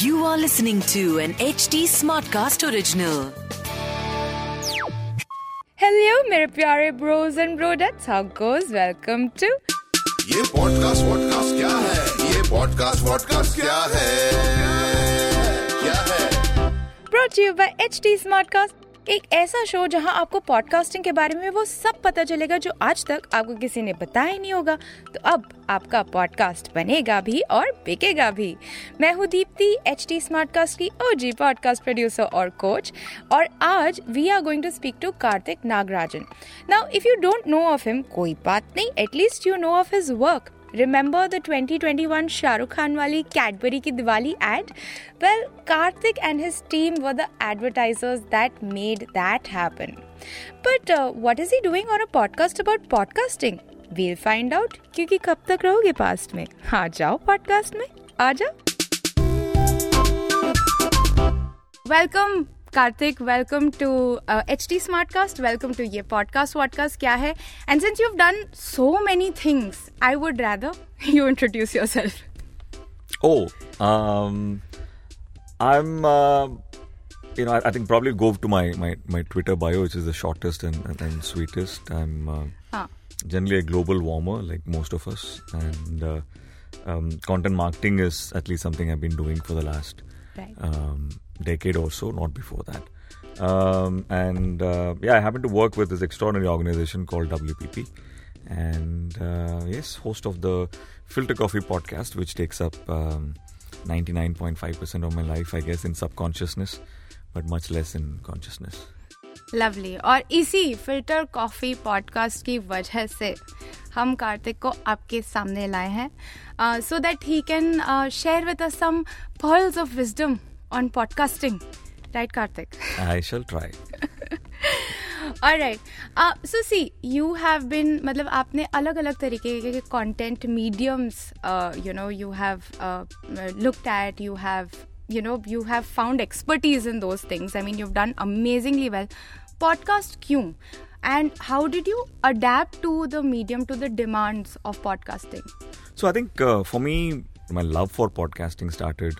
You are listening to an HT Smartcast original. Hello, मेरे प्यारे bros and brodettes. How goes? Welcome to. ये podcast podcast क्या है? ये podcast podcast क्या है? क्या है? Brought to you by HT Smartcast. एक ऐसा शो जहाँ आपको पॉडकास्टिंग के बारे में वो सब पता चलेगा जो आज तक आपको किसी ने बताया ही नहीं होगा। तो अब आपका पॉडकास्ट बनेगा भी और बिकेगा भी। मैं हूँ Deepti H T smart cast की ओजी पॉडकास्ट प्रोड्यूसर और कोच और आज we are going to speak to Karthik Nagarajan now if you don't know of him कोई बात नहीं at least you know of his work Remember the 2021 Shah Rukh Khan wali Cadbury ki Diwali ad? Well, Karthik and his team were the advertisers that made that happen. But uh, what is he doing on a podcast about podcasting? We'll find out क्योंकि कब तक रहोगे past में आ जाओ podcast में आ जाओ welcome Kartik welcome to H T smart cast welcome to ये पॉडकास्ट वॉडकास्ट क्या है and since you done so many things I would rather you introduce your self Oh, um, I'm. Uh, you know, I, I think probably go to my, my, my Twitter bio, which is the shortest and, and, and sweetest. I'm uh, Ah. generally a global warmer, like most of us, and uh, um, content marketing is at least something I've been doing for the last Right. um, decade or so, not before that. Um, and uh, yeah, I happen to work with this extraordinary organization called WPP. And uh, yes, host of the Filter Coffee podcast, which takes up um, 99.5% of my life, I guess, in subconsciousness, but much less in consciousness. Lovely और इसी filter coffee podcast की वजह से हम कार्तिक को आपके सामने लाए हैं so that he can share with us some pearls of wisdom on podcasting right Kartik I shall try. Alright. Uh, so see, you have been मतलब आपने अलग अलग तरीके के content mediums, uh, you know, you have uh, looked at, you have, you know, you have found expertise in those things. I mean, you've done amazingly well. Podcast क्यों? And how did you adapt to the medium, to the demands of podcasting? So I think uh, for me, my love for podcasting started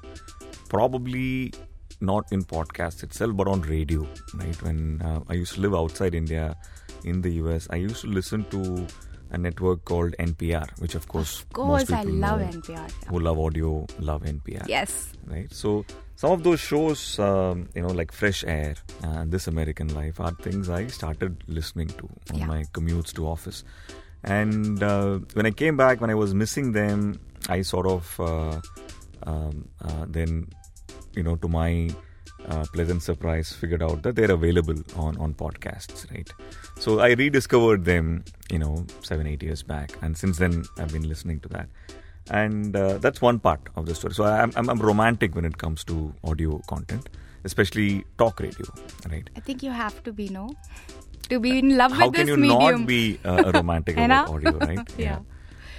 probably not in podcast itself, but on radio. Right when uh, I used to live outside India, in the US, I used to listen to a network called NPR, which of course, Of course, most I people love know, NPR. Who love audio, love NPR Yes. right? So some of those shows, um, you know, like Fresh Air and This American Life, are things I started listening to on Yeah. my commutes to office. And uh, when I came back, when I was missing them, I sort of uh, um, uh, then, you know, to my uh, pleasant surprise, figured out that they're available on on podcasts, right? So I rediscovered them, you know, seven eight years back, and since then I've been listening to that and uh, that's one part of the story. So I'm, I'm, I'm romantic when it comes to audio content, especially talk radio, right? I think you have to be, no? To be in love How with can this you medium. not be uh, a romantic about audio, right? Yeah.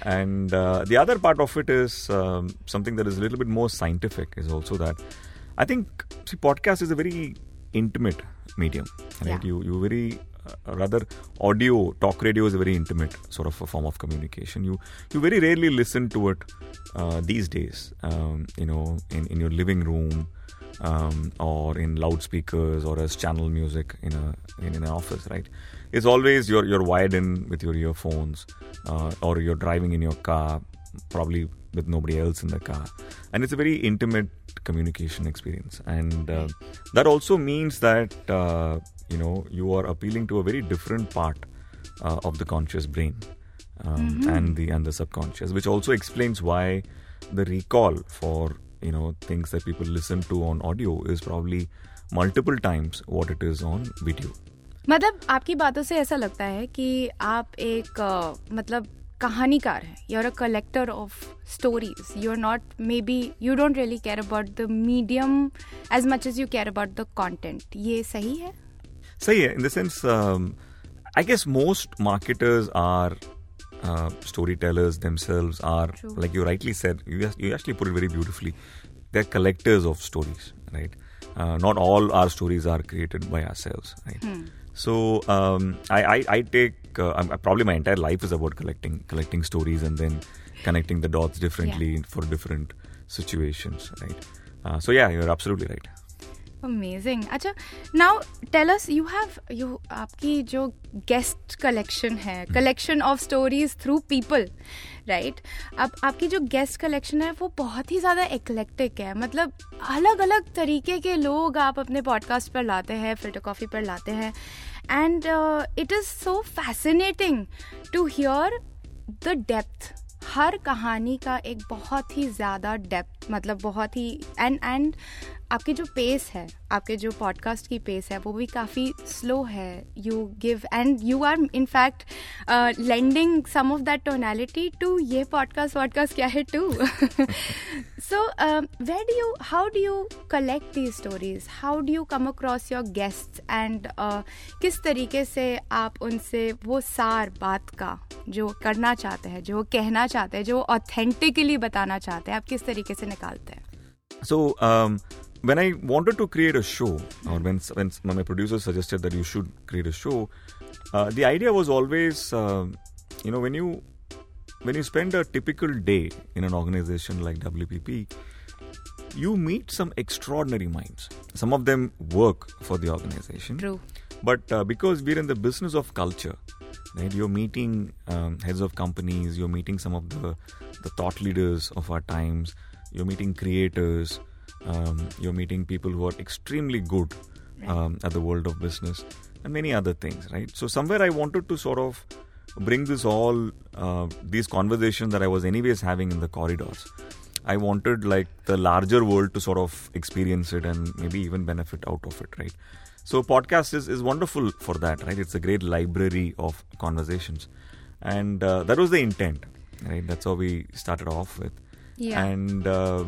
And uh, the other part of it is um, something that is a little bit more scientific. Is also that I think see podcast is a very intimate medium, right? Yeah. You you very uh, rather audio talk radio is a very intimate sort of a form of communication. You you very rarely listen to it uh, these days. Um, you know, in in your living room. Um, or in loudspeakers or as channel music in a in an office, right? It's always you're you're wired in with your earphones, uh, or you're driving in your car, probably with nobody else in the car, and it's a very intimate communication experience, and uh, that also means that uh, you know you are appealing to a very different part uh, of the conscious brain um, and the and the subconscious, which also explains why the recall for you know things that people listen to on audio is probably multiple times what it is on video. मतलब आपकी बातों से ऐसा लगता है कि आप एक अ, मतलब कहानीकार हैं you are a collector of stories you are not maybe you don't really care about the medium as much as you care about the content ये सही है So yeah, in the sense, um, I guess most marketers are uh, storytellers themselves. Are True. like you rightly said. You you actually put it very beautifully. They're collectors of stories, right? Uh, not all our stories are created by ourselves, right? So um, I, I I take uh, probably my entire life is about collecting collecting stories and then connecting the dots differently for different situations, right? Uh, so yeah, you're absolutely right. Amazing अच्छा now tell us you have you आपकी जो guest collection है collection of stories through people right अब आपकी जो guest collection है वो बहुत ही ज़्यादा एक्लेक्टिक है। मतलब अलग अलग तरीके के लोग आप अपने पॉडकास्ट पर लाते हैं फ़िल्टर कॉफ़ी पर लाते हैं। And it is so fascinating to hear the depth हर कहानी का एक बहुत ही ज़्यादा डेप्थ मतलब बहुत ही एंड एंड आपकी जो पेस है आपके जो पॉडकास्ट की पेस है वो भी काफ़ी स्लो है। You give and you are in fact lending some of that tonality to ये पॉडकास्ट वॉडकास्ट क्या है to so where do you how do you collect the stories how do you come across your guest and किस तरीके से आप उनसे वो सार बात का जो करना चाहते हैं जो कहना चाहते हैं जो ऑथेंटिकली बताना चाहते हैं आप किस तरीके से निकालते हैं? सो So um, when I wanted to create a show, or when when my producer suggested that you should create a show, uh, the idea was always, um, you know, when you when you spend a typical day in an organization like WPP, you meet some extraordinary minds. Some of them work for the organization. True. But uh, because we're in the business of culture, right? You're meeting um, heads of companies. You're meeting some of the the thought leaders of our times. You're meeting creators. Um, you're meeting people who are extremely good um, at the world of business and many other things, right? So somewhere I wanted to sort of bring this all uh, these conversations that I was anyways having in the corridors. I wanted like the larger world to sort of experience it and maybe even benefit out of it, right? So podcast is, is wonderful for that, right? It's a great library of conversations, and uh, that was the intent, right? That's how we started off with, Yeah. and uh,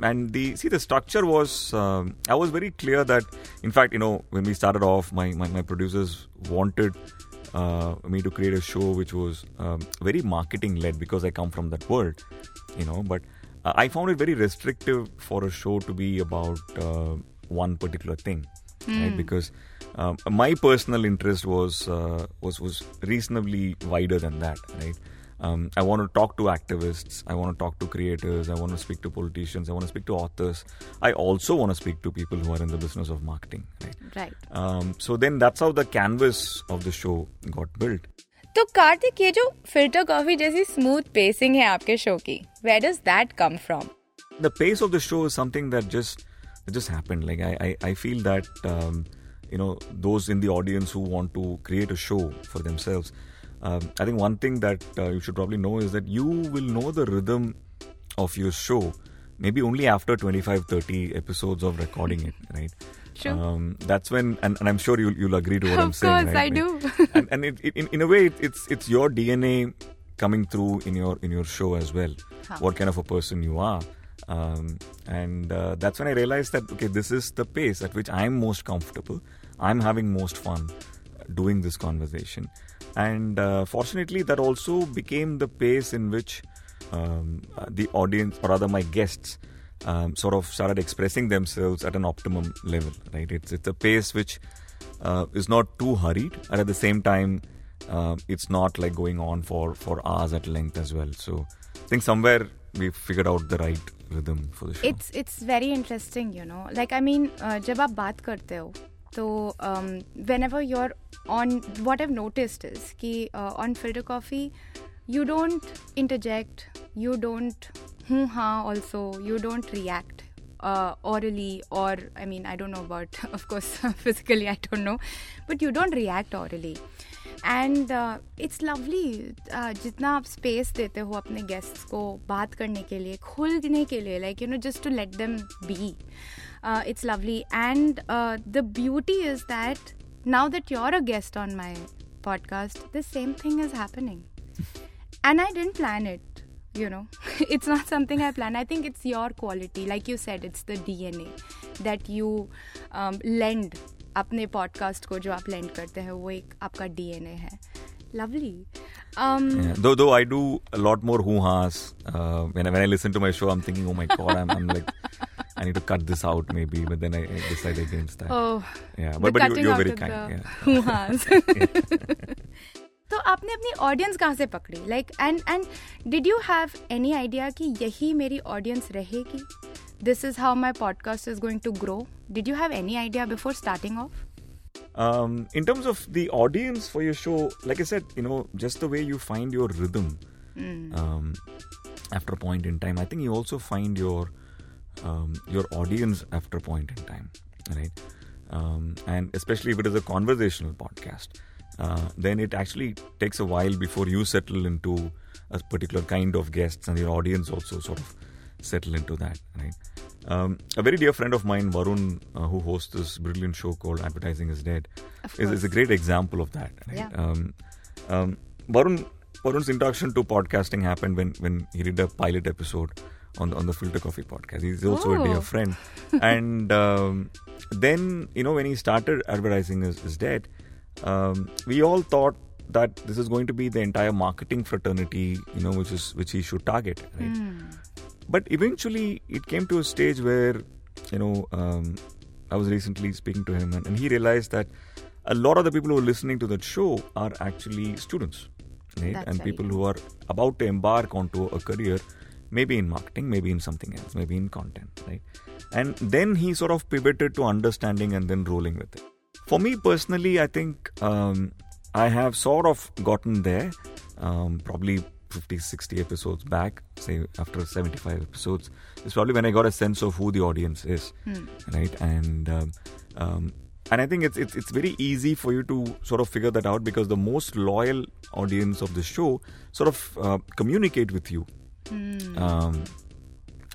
and the see the structure was um, I was very clear that in fact you know when we started off, my my, my producers wanted uh, me to create a show which was um, very marketing led because I come from that world, you know. But uh, I found it very restrictive for a show to be about uh, one particular thing, right? Because um, my personal interest was uh, was was reasonably wider than that, right? Um, I want to talk to activists. I want to talk to creators. I want to speak to politicians. I want to speak to authors. I also want to speak to people who are in the business of marketing. Right? Right Um, so then that's how the canvas of the show got built. तो कार्तिक ये जो filter coffee जैसी smooth pacing है आपके show की where does that come from The pace of the show is something that just it just happened. Like I, I, I feel that um, you know those in the audience who want to create a show for themselves. um, I think one thing that uh, you should probably know is that you will know the rhythm of your show maybe only after 25 30 episodes of recording it right Sure. um, that's when and, and i'm sure you'll, you'll agree to what i'm saying. Of course, right? I do. and, and it, it, in, in a way it, it's it's your dna coming through in your in your show as well Huh. what kind of a person you are um, and uh, that's when i realized that okay this is the pace at which i'm most comfortable i'm having most fun doing this conversation and uh, fortunately that also became the pace in which um, uh, the audience or rather my guests um, sort of started expressing themselves at an optimum level right it's it's a pace which uh, is not too hurried and at the same time uh, it's not like going on for for hours at length as well so i think somewhere we figured out the right rhythm for the show it's it's very interesting you know like I mean जब आप बात करते हो तो whenever you're on what I've noticed is कि on filter coffee you don't interject you don't hmm हाँ also you don't react or, i mean, i don't know about, of course, physically, i don't know, but you don't react orally. And it's lovely जितना आप space देते हो अपने guests को बात करने के लिए, खुलने के लिए like you know just to let them be it's lovely and the beauty is that now that you are a guest on my podcast the same thing is happening and I didn't plan it. You know, it's not something I plan. I think it's your quality, like you said, it's the DNA that you um, lend. अपने podcast को जो आप land करते हैं वो एक आपका DNA है Um, lovely Yeah. Though, though I do a lot more hoo-has uh, when I, when I listen to my show, I'm thinking, oh my god, I'm, I'm like I need to cut this out maybe, but then I, I decide against that. Oh, yeah, the but but you, cutting you're out very of kind. the Yeah. hoo-has. तो आपने अपनी audience कहाँ से पकड़ी like and and did you have any idea कि यही मेरी audience रहेगी this is how my podcast is going to grow did you have any idea before starting off Um, in terms of the audience for your show, like I said, you know, just the way you find your rhythm um, after a point in time, I think you also find your um, your audience after a point in time, right? Um, and especially if it is a conversational podcast, uh, then it actually takes a while before you settle into a particular kind of guests, and your audience also sort of settle into that, right? Um, a very dear friend of mine, Varun, uh, who hosts this brilliant show called Advertising is Dead, is, is a great example of that. Right? Yeah. Um, um, Varun, Varun's introduction to podcasting happened when, when he did a pilot episode on the, on the Filter Coffee podcast. He's also a Oh. dear friend. and um, then, you know, when he started Advertising his, is Dead, um, we all thought that this is going to be the entire marketing fraternity, you know, which is which he should target, right? But eventually, it came to a stage where, you know, um, I was recently speaking to him, and, and he realized that a lot of the people who are listening to that show are actually students, right? And very people who are about to embark onto a career, maybe in marketing, maybe in something else, maybe in content, right? And then he sort of pivoted to understanding and then rolling with it. For me personally, I think um, I have sort of gotten there, um, probably 50, 60 episodes back, say after 75 episodes, It's probably when I got a sense of who the audience is, right? And um, um, and I think it's, it's it's very easy for you to sort of figure that out because the most loyal audience of the show sort of uh, communicate with you um,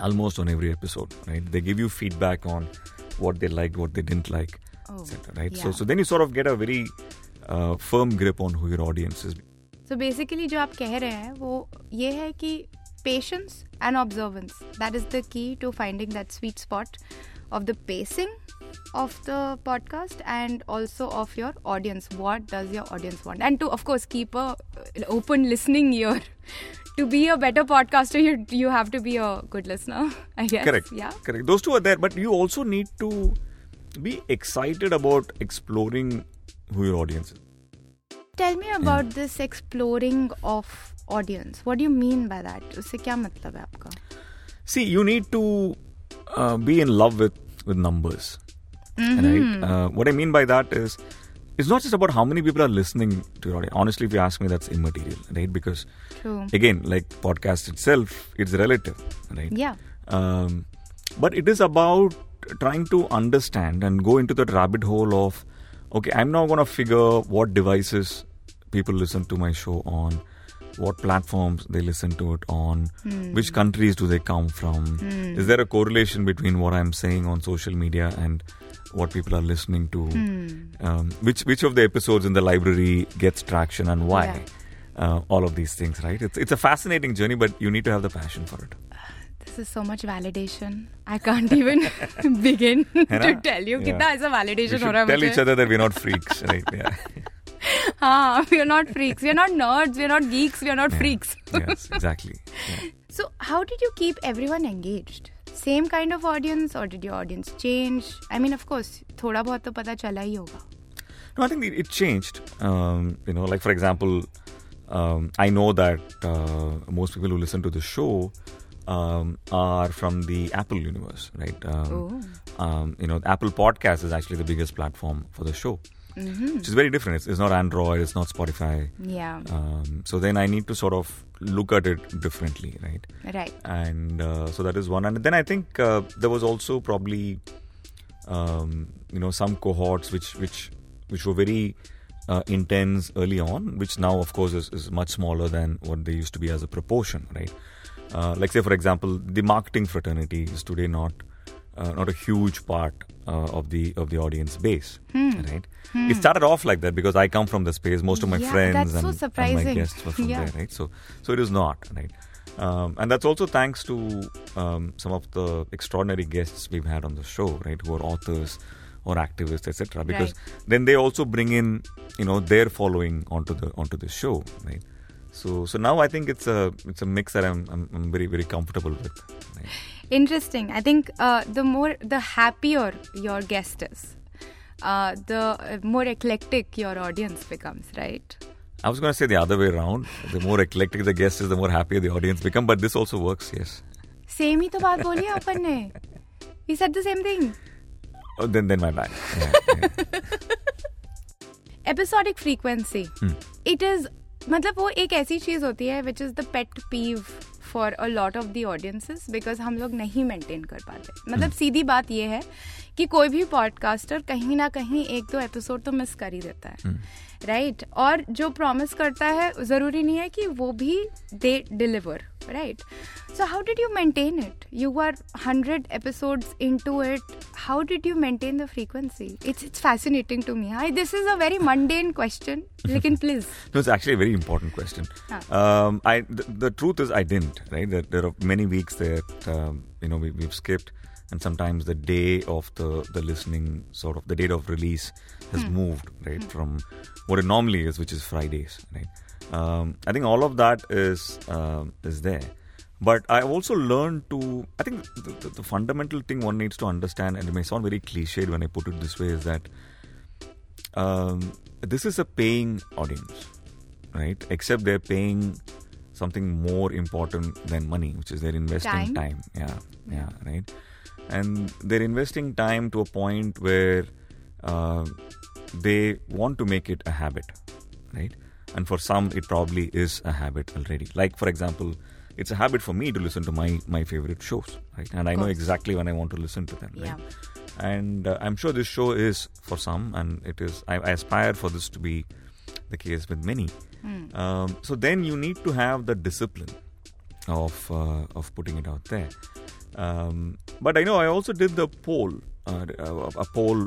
almost on every episode, right? They give you feedback on what they liked, what they didn't like, Oh, etc. Right? So yeah. so then you sort of get a very uh, firm grip on who your audience is. So basically जो आप कह रहे हैं वो ये है कि patience and observance that is the key to finding that sweet spot of the pacing of the podcast and also of your audience. What does your audience want? And to of course keep a open listening ear. To be a better podcaster you you have to be a good listener i guess. Correct. Yeah. Correct. Those two are there but you also need to be excited about exploring who your audience is. Tell me about yeah. this exploring of audience. What do you mean by that? See you need to uh, be in love with with numbers. Mm-hmm. right? Uh, what I mean by that is, it's not just about how many people are listening to your audience. Honestly, if you ask me, that's immaterial, right? Because true again, like podcast itself, it's relative, right? yeah Um, but it is about trying to understand and go into that rabbit hole of, okay, I'm now going to figure what devices people listen to my show on, what platforms they listen to it on, which countries do they come from, is there a correlation between what I'm saying on social media and what people are listening to, hmm. um, which which of the episodes in the library gets traction and why. Yeah. Uh, all of these things, right? It's it's a fascinating journey, but you need to have the passion for it. This is so much validation. I can't even begin to tell you. Yeah. Is a validation. We tell each other that we're not freaks, right? Yeah. ah, we are not freaks. We are not nerds. We are not geeks. We are not yeah. freaks. yes, exactly. Yeah. So, how did you keep everyone engaged? Same kind of audience or did your audience change? I mean, of course, थोड़ा बहुत तो पता चला ही होगा. No, I think it, it changed. Um, you know, like for example, um, I know that uh, most people who listen to the show um, are from the Apple universe, right? Um, um, you know, Apple Podcast is actually the biggest platform for the show, which is very different. It's, it's not Android, it's not Spotify. Yeah. Um, so then I need to sort of look at it differently, right? Right. and uh, so that is one and then i think uh, there was also probably um, you know some cohorts which which which were very uh, intense early on which now of course is, is much smaller than what they used to be as a proportion right uh, like say for example the marketing fraternity is today not uh, not a huge part uh, of the of the audience base right? It started off like that because i come from the space most of my Yeah, friends that's so and, and my guests were from Yeah. there right? So so it is not right? Um, and that's also thanks to um, some of the extraordinary guests we've had on the show right? Who are authors or activists etc because then they also bring in you know their following onto the onto the show right? So so now I think it's a it's a mix that I'm I'm, I'm very very comfortable with. Right? Interesting. I think uh, the more, the happier your guest is, uh, the uh, more eclectic your audience becomes, right? I was going to say the other way around. The more eclectic the guest is, the more happier the audience become. But this also works, yes. Same ही तो बात बोली है अपन ने We said the same thing. Oh, then then my bad. Yeah, yeah. Episodic frequency it is मतलब वो एक ऐसी चीज होती है which is the pet पीव for a lot of the audiences because हम लोग नहीं मेंटेन कर पाते। मतलब सीधी बात यह है कि कोई भी पॉडकास्टर कहीं ना कहीं एक दो एपिसोड तो मिस कर ही देता है। Right right? और जो प्रॉमिस करता है ज़रूरी नहीं है कि वो भी they deliver right so how did you maintain it you are hundred episodes in to it how did you maintain the frequency it's it's fascinating to me I this is a very mundane question लेकिन please no it's actually very important question I the truth is I didn't right there are many weeks that you know we we skipped you know we, we've skipped, and sometimes the day of the the listening sort of the date of release has moved right from what it normally is, which is Fridays. Right. Um, I think all of that is um, is there. But I also learned to. I think the, the, the fundamental thing one needs to understand, and it may sound very cliched when I put it this way, is that um, this is a paying audience, right? Except they're paying something more important than money, which is they're investing Time. Yeah, yeah, right. And they're investing time to a point where uh, they want to make it a habit, right? And for some, it probably is a habit already. Like, for example, it's a habit for me to listen to my my favorite shows, right? And I know exactly when I want to listen to them, right? Yeah. and uh, I'm sure this show is for some, and it is. I, I aspire for this to be the case with many. Um, so then you need to have the discipline of uh, of putting it out there. Um, but I know I also did the poll, uh, a poll,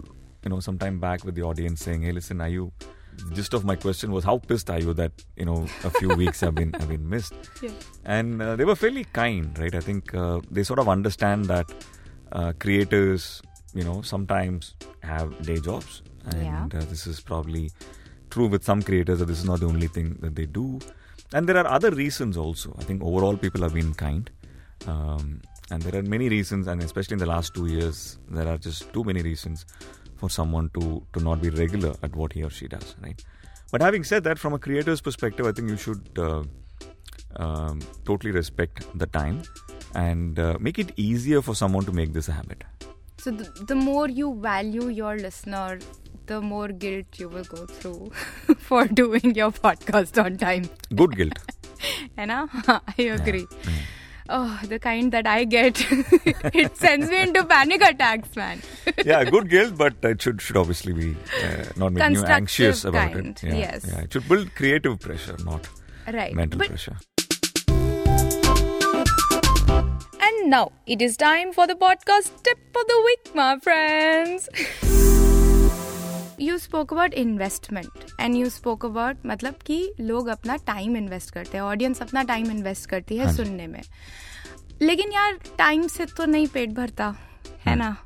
you know, some time back with the audience saying, "Hey, listen, are you?" The gist of my question was, "How pissed are you that you know a few weeks have been have been missed?" Yeah. and uh, they were fairly kind, right? I think uh, they sort of understand that uh, creators, you know, sometimes have day jobs, and Yeah. uh, this is probably true with some creators that this is not the only thing that they do. And there are other reasons also. I think overall people have been kind, um, and there are many reasons, and especially in the last two years, there are just too many reasons for someone to to not be regular at what he or she does, right? But having said that, from a creator's perspective, I think you should. Uh, um, totally respect the time and uh, make it easier for someone to make this a habit. So the, the more you value your listener, the more guilt you will go through for doing your podcast on time. Good guilt. ना I agree. Oh, the kind that I get, it sends me into panic attacks, man. yeah, good guilt, but it should should obviously be uh, not making you anxious about kind, it. Yeah, yes. yeah, it should build creative pressure, not Right. mental But pressure. And now it is time for the podcast tip of the week, my friends. you spoke about investment and you spoke about मतलब कि लोग अपना time invest करते हैं audience अपना time invest करती है हाँ सुनने में। लेकिन यार टाइम से तो नहीं पेट भरता है ना?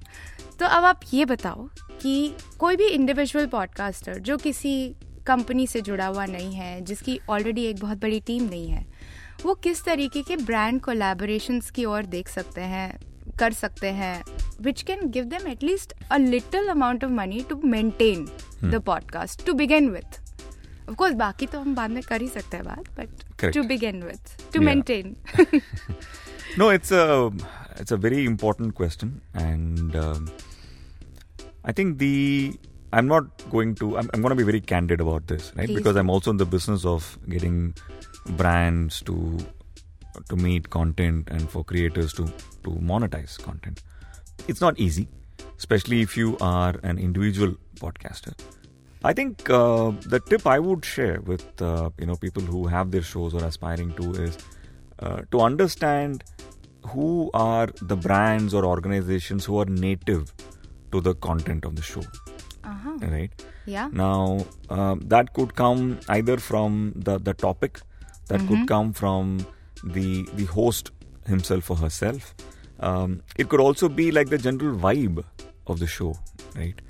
तो अब आप ये बताओ कि कोई भी इंडिविजुअल पॉडकास्टर जो किसी कंपनी से जुड़ा हुआ नहीं है जिसकी ऑलरेडी एक बहुत बड़ी टीम नहीं है वो किस तरीके के ब्रांड कोलैबोरेशंस की ओर देख सकते हैं? कर सकते हैं which can give them at least a little amount of money to maintain the podcast to begin with of course बाकी तो हम बाद में कर ही सकते हैं बात but to begin with to maintain no it's it's a very important question and I think the I'm not going to. I'm, I'm going to be very candid about this, right? Please. Because I'm also in the business of getting brands to to meet content and for creators to to monetize content. It's not easy, especially if you are an individual podcaster. I think uh, the tip I would share with uh, you know people who have their shows or aspiring to is uh, to understand who are the brands or organizations who are native to the content of the show, right? yeah Now, um, that could come either from the, the topic, that could come from the the host himself or herself. Um, it could also be like the general vibe of the show, right?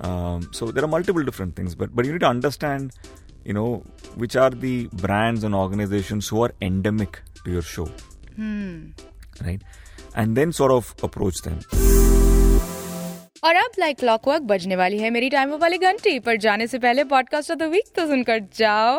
Um, so there are multiple different things, but but you need to understand you know, which are the brands and organizations who are endemic to your show, right? And then sort of approach them. और अब like clockwork बजने वाली है मेरी time वाली घंटी पर जाने से पहले पॉडकास्ट ऑफ द वीक तो सुनकर जाओ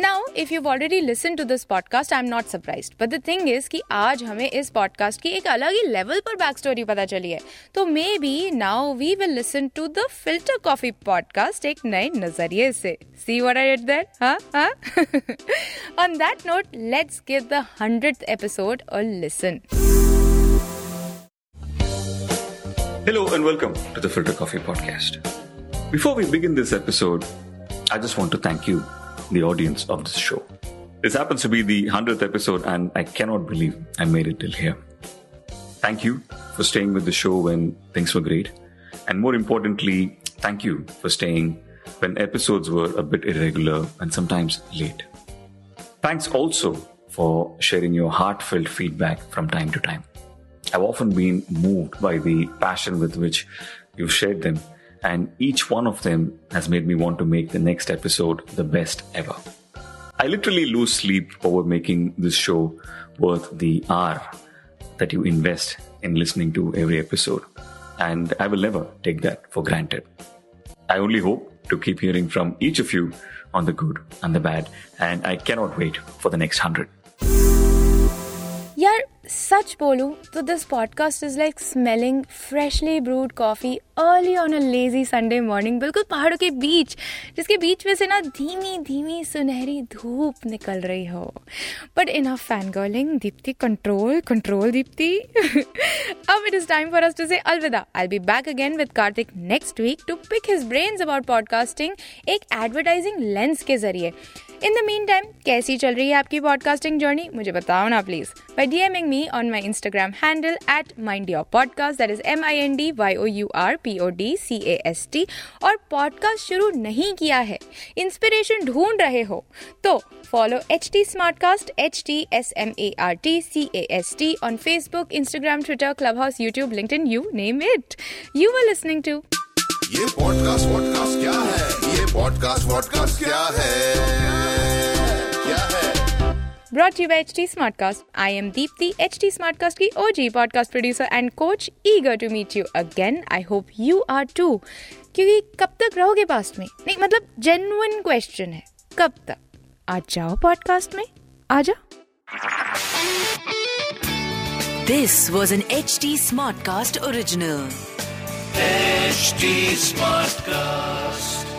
now if you already listen to this podcast I am not surprise but the thing is कि आज हमें इस पॉडकास्ट की एक अलग ही लेवल पर बैक स्टोरी पता चली है। तो maybe now we will listen to the filter coffee podcast एक नए नज़रिए से। सी व्हाट आई हाँ हाँ on that note let's give the hundred episode और listen Hello and welcome to the Filter Coffee Podcast. Before we begin this episode, I just want to thank you, the audience of this show. This happens to be the 100th episode, and I cannot believe I made it till here. Thank you for staying with the show when things were great. And more importantly, thank you for staying when episodes were a bit irregular and sometimes late. Thanks also for sharing your heartfelt feedback from time to time. I've often been moved by the passion with which you've shared them, and each one of them has made me want to make the next episode the best ever. I literally lose sleep over making this show worth the hour that you invest in listening to every episode, and I will never take that for granted. I only hope to keep hearing from each of you on the good and the bad, and I cannot wait for the next 100. सच बोलूँ तो this podcast is like smelling freshly brewed coffee early on a lazy Sunday morning बिल्कुल पहाड़ों के बीच, जिसके बीच में से ना धीमी धीमी सुनहरी धूप निकल रही हो। But in a fan girling Deepti control control Deepti अब it is time for us to say अलविदा I be back again with Kartik next week to pick his brains about podcasting एक एडवर्टाइजिंग लेंस के ज़रिए। In the mean time कैसी चल रही है आपकी पॉडकास्टिंग जर्नी मुझे बताओ ना please by DMing me on my Instagram handle at mind your podcast that is M I N D Y O U R P O D C A S T और podcast शुरू नहीं किया है inspiration ढूंढ रहे हो तो follow H T smart cast H T S M A R T C A S T on Facebook Instagram Twitter club house YouTube LinkedIn you name it you are listening to ये podcast vodcast क्या है? ये podcast vodcast क्या है? Brought you H T smart cast I am Deepti H T smart cast की O G podcast producer and coach eager to meet you again I hope you are too क्योंकि कब तक रहोगे पास में? नहीं मतलब जेन्युन क्वेश्चन है। कब तक? आ जाओ पॉडकास्ट में। आ जाओ। This was an H T smart cast original H T smart cast